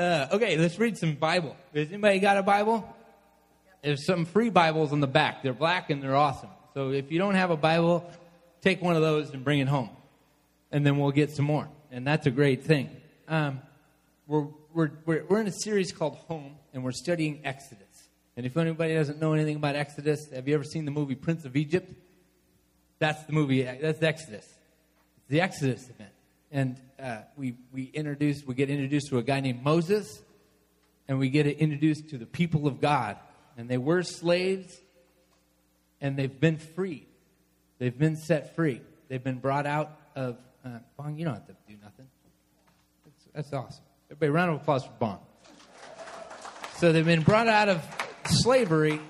Uh, okay, let's read some Bible. Has anybody got a Bible? There's some free Bibles on the back. They're black and they're awesome. So if you don't have a Bible, take one of those and bring it home. And then we'll get some more. And that's a great thing. Um, we're, we're, we're, we're in a series called Home, and we're studying Exodus. And if anybody doesn't know anything about Exodus, have you ever seen the movie Prince of Egypt? That's the movie, that's Exodus. It's the Exodus event. And uh, we, we introduce, we get introduced to a guy named Moses, and we get introduced to the people of God. And they were slaves, and they've been freed. They've been set free. They've been brought out of. Uh, Bong, you don't have to do nothing. That's, that's awesome. Everybody, round of applause for Bong. So they've been brought out of slavery,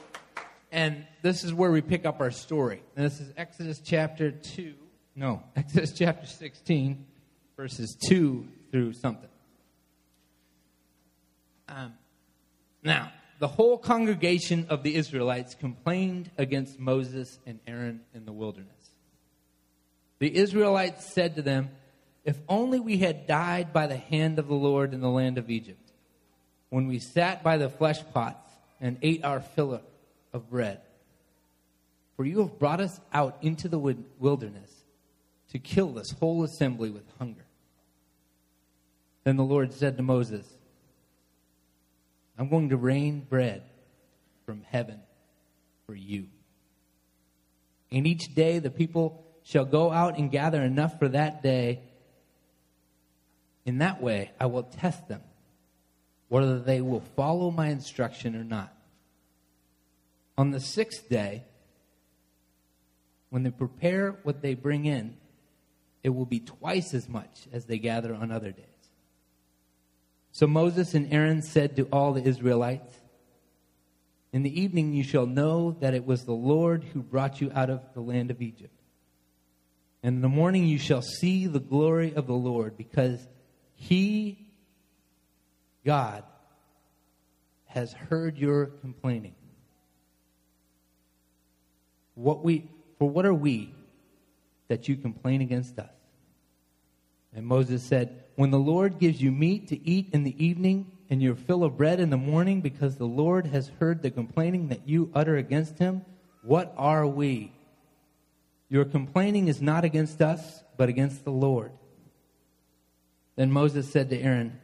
and this is where we pick up our story. And this is Exodus chapter 2. No, Exodus chapter 16, verses 2 through something. Um, now, the whole congregation of the Israelites complained against Moses and Aaron in the wilderness. The Israelites said to them, If only we had died by the hand of the Lord in the land of Egypt, when we sat by the flesh pots and ate our fill of bread. For you have brought us out into the wilderness to kill this whole assembly with hunger. Then the Lord said to Moses, I'm going to rain bread from heaven for you. And each day the people shall go out and gather enough for that day. In that way, I will test them, whether they will follow my instruction or not. On the sixth day, when they prepare what they bring in, it will be twice as much as they gather on other days. So Moses and Aaron said to all the Israelites, In the evening you shall know that it was the Lord who brought you out of the land of Egypt. And in the morning you shall see the glory of the Lord, because he, God, has heard your complaining. What we, for what are we that you complain against us? And Moses said, When the Lord gives you meat to eat in the evening and your fill of bread in the morning, because the Lord has heard the complaining that you utter against him, what are we? Your complaining is not against us, but against the Lord. Then Moses said to Aaron,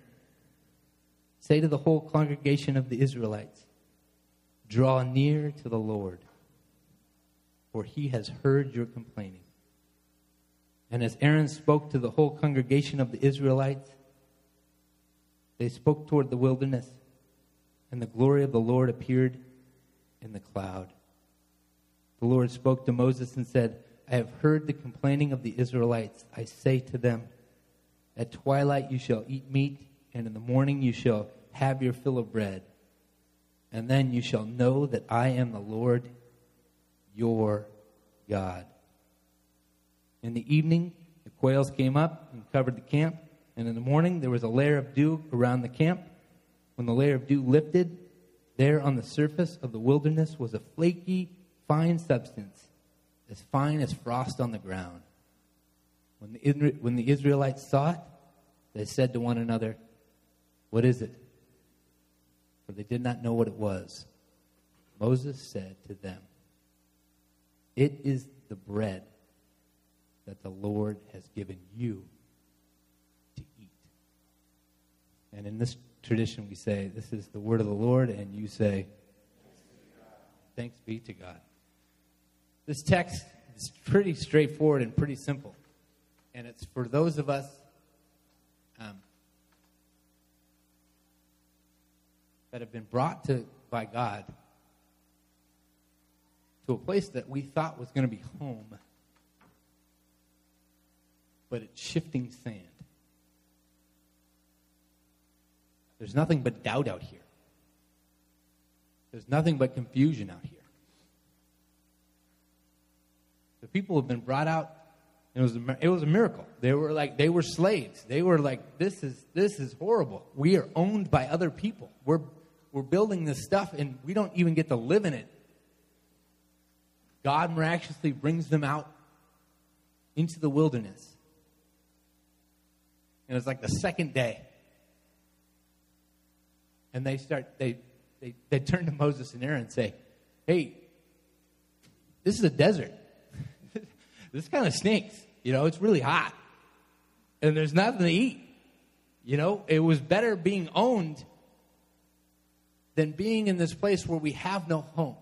Say to the whole congregation of the Israelites, Draw near to the Lord, for he has heard your complaining. And as Aaron spoke to the whole congregation of the Israelites, they spoke toward the wilderness, and the glory of the Lord appeared in the cloud. The Lord spoke to Moses and said, I have heard the complaining of the Israelites. I say to them, At twilight you shall eat meat, and in the morning you shall have your fill of bread. And then you shall know that I am the Lord your God. In the evening, the quails came up and covered the camp, and in the morning there was a layer of dew around the camp. When the layer of dew lifted, there on the surface of the wilderness was a flaky, fine substance, as fine as frost on the ground. When the, when the Israelites saw it, they said to one another, What is it? For they did not know what it was. Moses said to them, It is the bread that the Lord has given you to eat. And in this tradition, we say, This is the word of the Lord, and you say, Thanks be to God. This text is pretty straightforward and pretty simple. And it's for those of us um, that have been brought to by God to a place that we thought was going to be home but it's shifting sand. There's nothing but doubt out here. There's nothing but confusion out here. The people have been brought out. It was a, it was a miracle. They were like they were slaves. They were like this is this is horrible. We are owned by other people. We're we're building this stuff and we don't even get to live in it. God miraculously brings them out into the wilderness. And it was like the second day. and they start they they, they turn to Moses and Aaron and say, Hey, this is a desert. this kind of stinks. You know, it's really hot. And there's nothing to eat. You know, it was better being owned than being in this place where we have no home.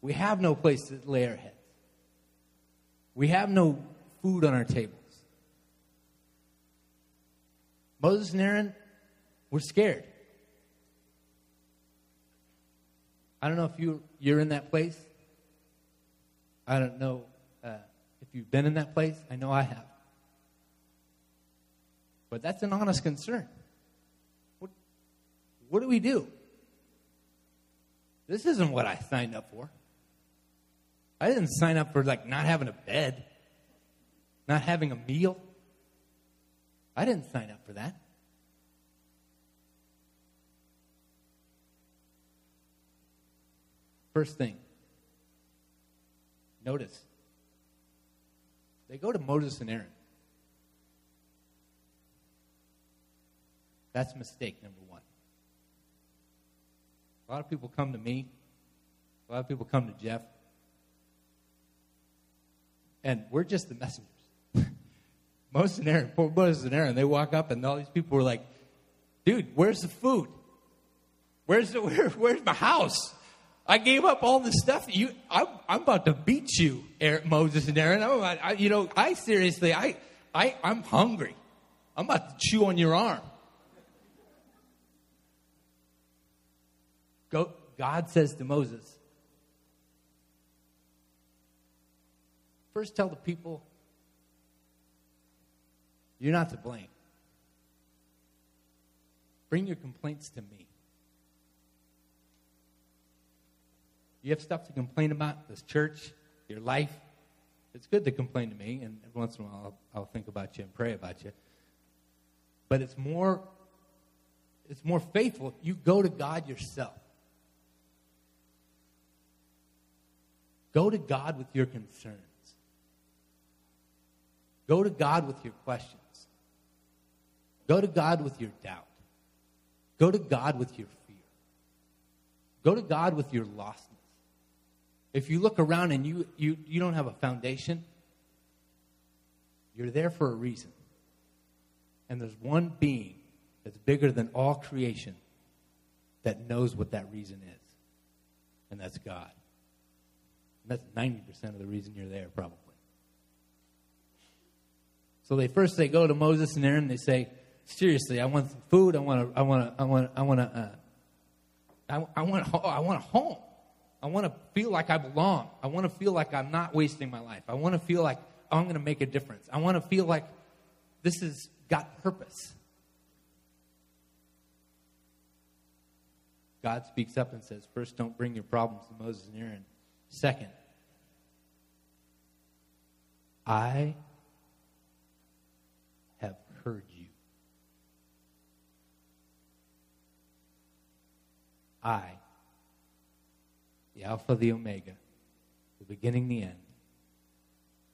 We have no place to lay our heads. We have no food on our tables. Moses and Aaron were scared. I don't know if you, you're in that place. I don't know uh, if you've been in that place. I know I have. But that's an honest concern. What, what do we do? This isn't what I signed up for. I didn't sign up for like not having a bed, not having a meal. I didn't sign up for that. First thing, notice they go to Moses and Aaron. That's mistake number one. A lot of people come to me, a lot of people come to Jeff, and we're just the messengers. Moses and Aaron, poor Moses and Aaron, they walk up and all these people were like, dude, where's the food? Where's the, where, where's my house? I gave up all the stuff you. I'm, I'm about to beat you, Aaron, Moses and Aaron. I'm about, I, you know, I seriously, I, I, I'm hungry. I'm about to chew on your arm. Go, God says to Moses, first tell the people, you're not to blame. Bring your complaints to me. You have stuff to complain about, this church, your life. It's good to complain to me, and every once in a while I'll, I'll think about you and pray about you. But it's more, it's more faithful if you go to God yourself. Go to God with your concerns. Go to God with your questions. Go to God with your doubt. Go to God with your fear. Go to God with your lostness. If you look around and you, you, you don't have a foundation, you're there for a reason. And there's one being that's bigger than all creation that knows what that reason is. And that's God. And that's 90% of the reason you're there, probably. So they first they go to Moses and Aaron. They say, "Seriously, I want food. I want to. I want to. I want. I want to. Uh, I, I want. I want a home. I want to feel like I belong. I want to feel like I'm not wasting my life. I want to feel like I'm going to make a difference. I want to feel like this has got purpose. God speaks up and says, first, don't bring your problems to Moses and Aaron. Second, I have heard you. I the Alpha, the Omega, the beginning, the end,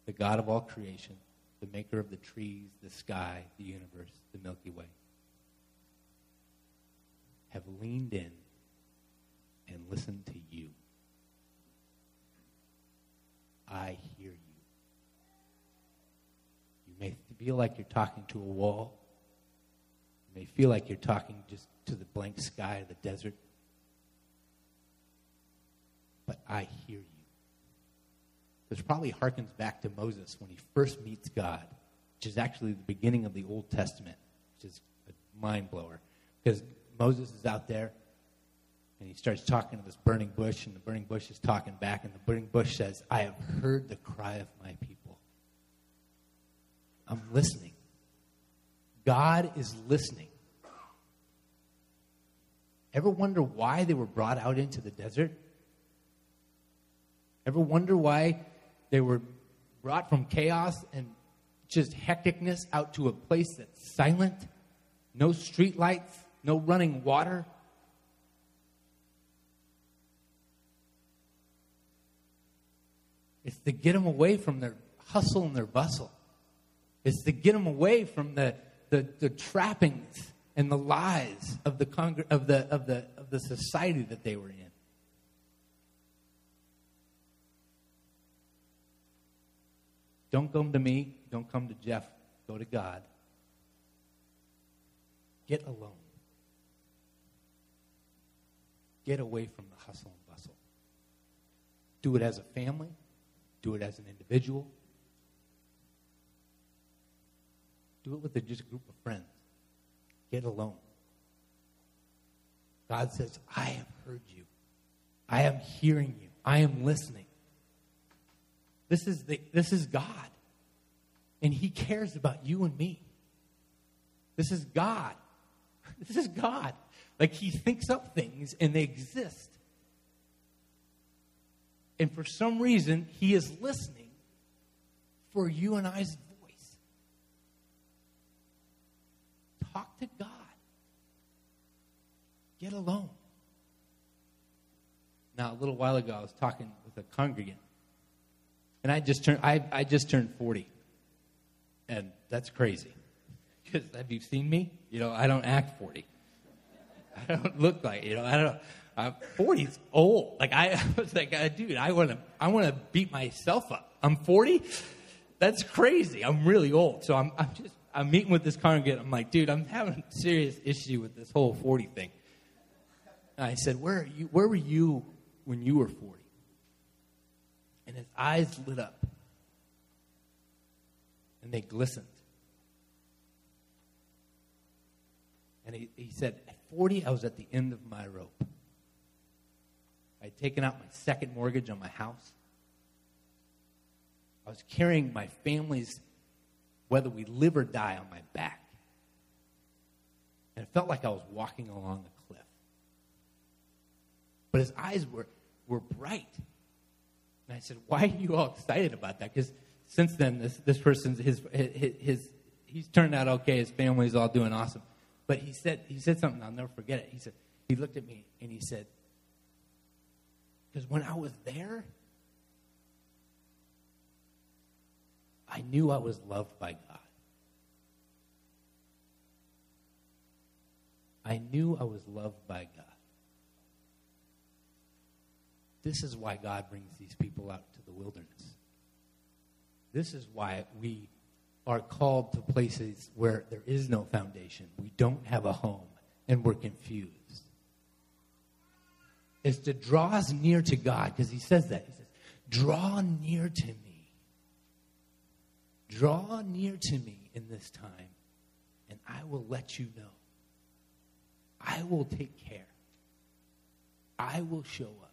the God of all creation, the maker of the trees, the sky, the universe, the Milky Way, have leaned in and listened to you. I hear you. You may feel like you're talking to a wall. You may feel like you're talking just to the blank sky, of the desert but I hear you. This probably harkens back to Moses when he first meets God, which is actually the beginning of the Old Testament, which is a mind blower. Because Moses is out there and he starts talking to this burning bush, and the burning bush is talking back, and the burning bush says, I have heard the cry of my people. I'm listening. God is listening. Ever wonder why they were brought out into the desert? Ever wonder why they were brought from chaos and just hecticness out to a place that's silent? No street lights, no running water. It's to get them away from their hustle and their bustle. It's to get them away from the, the, the trappings and the lies of the, congr- of the, of the, of the society that they were in. Don't come to me. Don't come to Jeff. Go to God. Get alone. Get away from the hustle and bustle. Do it as a family. Do it as an individual. Do it with a, just a group of friends. Get alone. God says, I have heard you. I am hearing you. I am listening. This is, the, this is God. And He cares about you and me. This is God. This is God. Like He thinks up things and they exist. And for some reason, He is listening for you and I's voice. Talk to God. Get alone. Now, a little while ago, I was talking with a congregant, and I just turned I, I just turned forty, and that's crazy. Because have you seen me? You know, I don't act forty. I don't look like you know. I don't. Uh, 40 is old. Like I, I was like, uh, dude, I want to, I want to beat myself up. I'm 40. That's crazy. I'm really old. So I'm, I'm just, I'm meeting with this congregant. I'm like, dude, I'm having a serious issue with this whole 40 thing. And I said, where you? Where were you when you were 40? And his eyes lit up, and they glistened. And he, he said, At 40, I was at the end of my rope. I'd taken out my second mortgage on my house. I was carrying my family's, whether we live or die, on my back. And it felt like I was walking along a cliff. But his eyes were, were bright. And I said, Why are you all excited about that? Because since then, this, this person's, his, his, his, he's turned out okay. His family's all doing awesome. But he said, he said something, I'll never forget it. He said, he looked at me and he said, because when I was there, I knew I was loved by God. I knew I was loved by God. This is why God brings these people out to the wilderness. This is why we are called to places where there is no foundation. We don't have a home and we're confused. Is to draw us near to God because he says that. He says, Draw near to me. Draw near to me in this time, and I will let you know. I will take care. I will show up.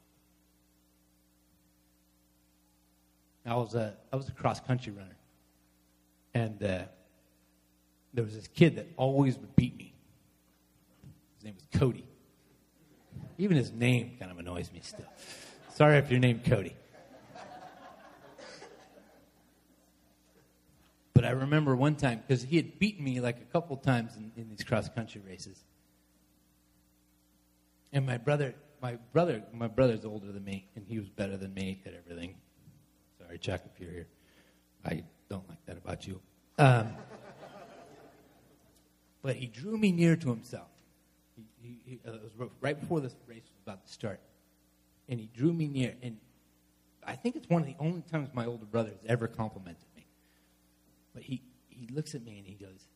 I was a I was a cross country runner, and uh, there was this kid that always would beat me. His name was Cody. Even his name kind of annoys me still. Sorry if your name Cody. But I remember one time because he had beaten me like a couple times in, in these cross country races. And my brother, my brother, my brother's older than me, and he was better than me at everything. Sorry, Chuck, if you're here. I don't like that about you. Um, but he drew me near to himself. He, he, he, uh, it was right before this race was about to start. And he drew me near. And I think it's one of the only times my older brother has ever complimented me. But he, he looks at me and he goes,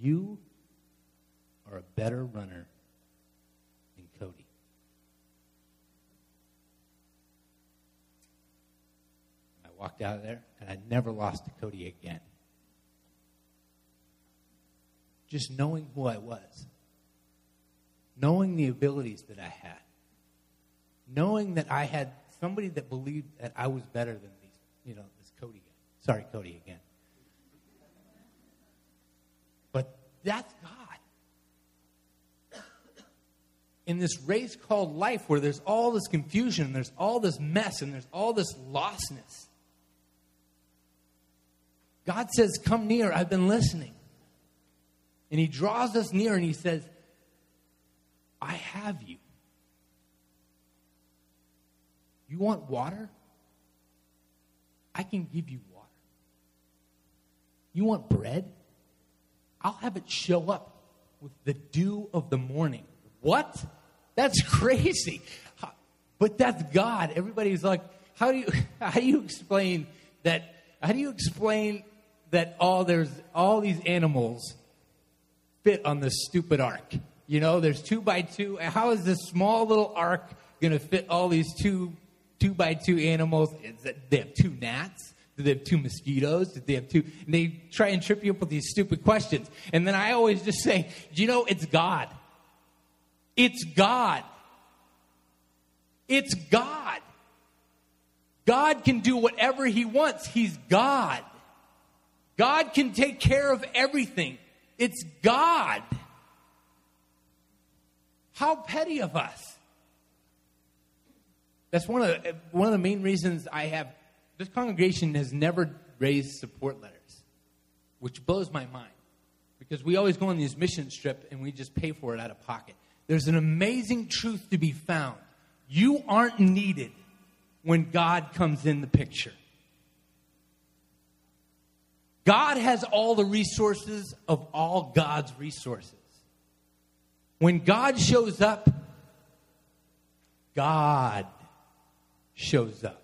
You are a better runner than Cody. I walked out of there and I never lost to Cody again. Just knowing who I was, knowing the abilities that I had, knowing that I had somebody that believed that I was better than these, you know, this Cody guy. Sorry, Cody again. But that's God. In this race called life, where there's all this confusion, there's all this mess, and there's all this lostness, God says, Come near, I've been listening. And He draws us near and He says, I have you. You want water? I can give you water. You want bread? I'll have it show up with the dew of the morning. What? That's crazy. But that's God. Everybody's like, how do you how do you explain that? How do you explain that all there's all these animals fit on this stupid ark? You know, there's two by two. How is this small little ark to fit all these two two by two animals? They have two gnats. Do they have two mosquitoes? Did they have two? And they try and trip you up with these stupid questions. And then I always just say, do you know, it's God. It's God. It's God. God can do whatever He wants. He's God. God can take care of everything. It's God. How petty of us. That's one of the, one of the main reasons I have this congregation has never raised support letters, which blows my mind because we always go on these mission trip and we just pay for it out of pocket. There's an amazing truth to be found. You aren't needed when God comes in the picture. God has all the resources of all God's resources. When God shows up, God shows up.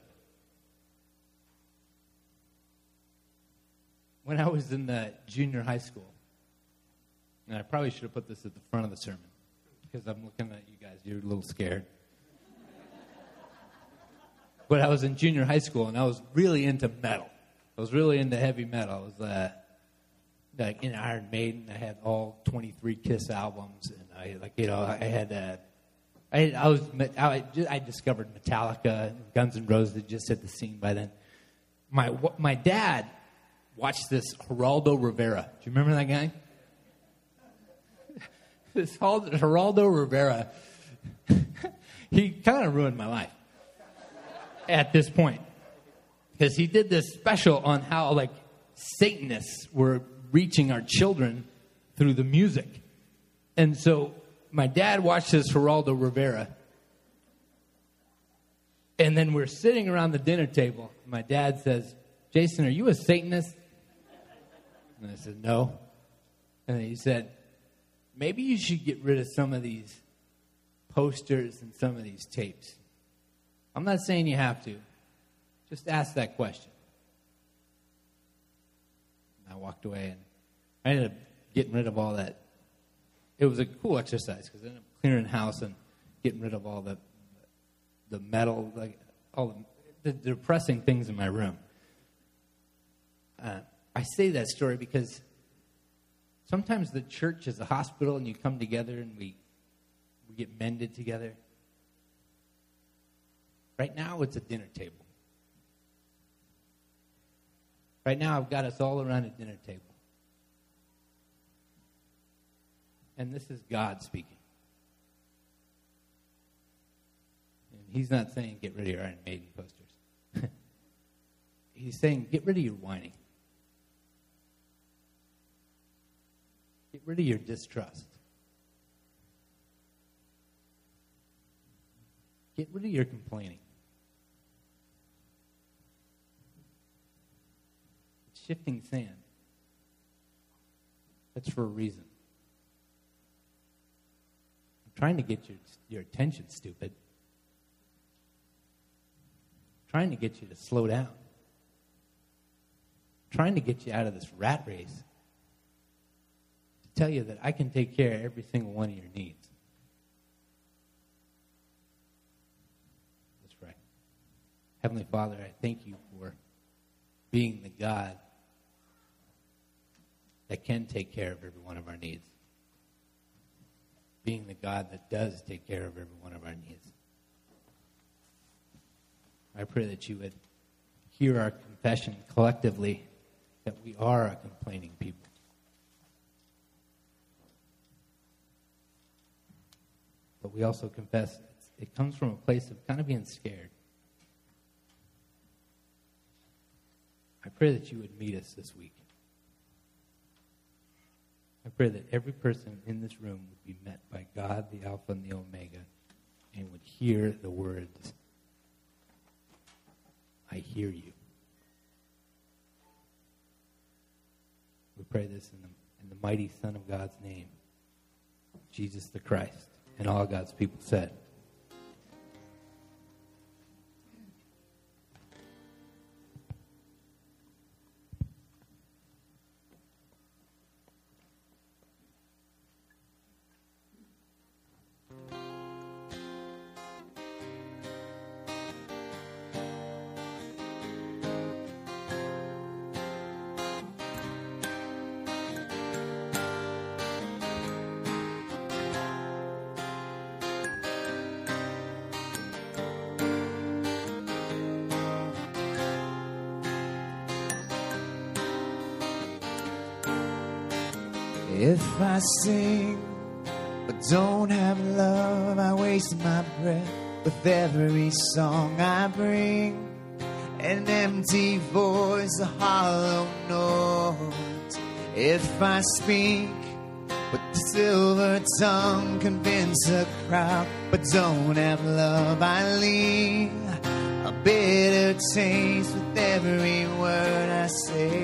When I was in the junior high school, and I probably should have put this at the front of the sermon because I'm looking at you guys, you're a little scared. but I was in junior high school and I was really into metal. I was really into heavy metal. I was uh, like in Iron Maiden. I had all 23 Kiss albums, and I like you know I had uh, I, I was I, I discovered Metallica, Guns N' Roses had just hit the scene by then. My my dad watched this Geraldo Rivera. Do you remember that guy? this Geraldo Rivera. he kind of ruined my life at this point because he did this special on how like Satanists were reaching our children through the music. And so my dad watched this Geraldo Rivera. And then we're sitting around the dinner table. My dad says, Jason, are you a Satanist? And I said, No. And he said, Maybe you should get rid of some of these posters and some of these tapes. I'm not saying you have to, just ask that question. And I walked away and I ended up getting rid of all that. It was a cool exercise because I ended up clearing house and getting rid of all the the metal, like all the, the depressing things in my room. Uh, I say that story because sometimes the church is a hospital and you come together and we, we get mended together. Right now, it's a dinner table. Right now, I've got us all around a dinner table. And this is God speaking. And He's not saying get rid of your Iron Maiden posters. He's saying get rid of your whining. Get rid of your distrust. Get rid of your complaining. Shifting sand. That's for a reason. I'm trying to get your, your attention, stupid. I'm trying to get you to slow down. I'm trying to get you out of this rat race. To tell you that I can take care of every single one of your needs. Heavenly Father, I thank you for being the God that can take care of every one of our needs. Being the God that does take care of every one of our needs. I pray that you would hear our confession collectively that we are a complaining people. But we also confess it comes from a place of kind of being scared. I pray that you would meet us this week. I pray that every person in this room would be met by God, the Alpha and the Omega, and would hear the words, I hear you. We pray this in the, in the mighty Son of God's name. Jesus the Christ. And all God's people said. If I sing but don't have love, I waste my breath with every song I bring. An empty voice, a hollow note. If I speak with the silver tongue, convince a crowd, but don't have love, I leave a bitter taste with every word I say.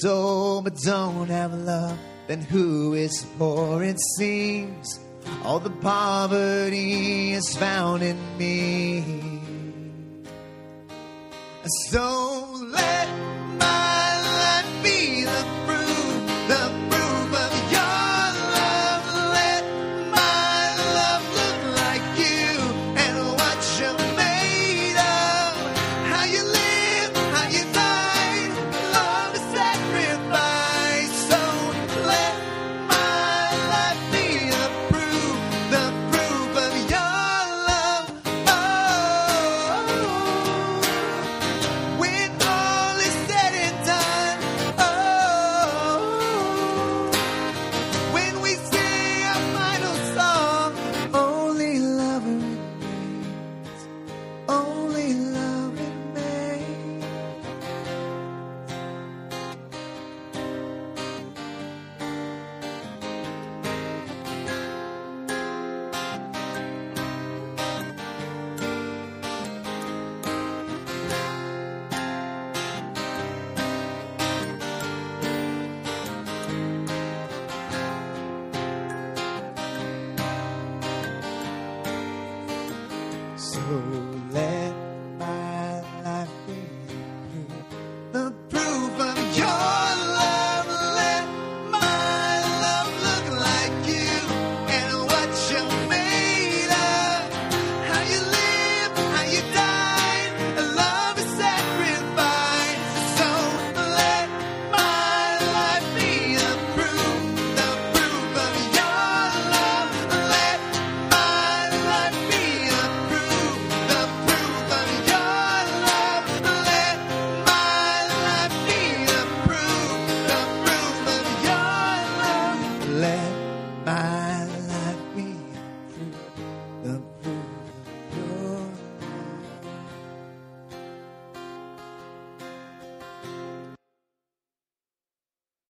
Soul but don't have love, then who is poor? It seems all the poverty is found in me. So let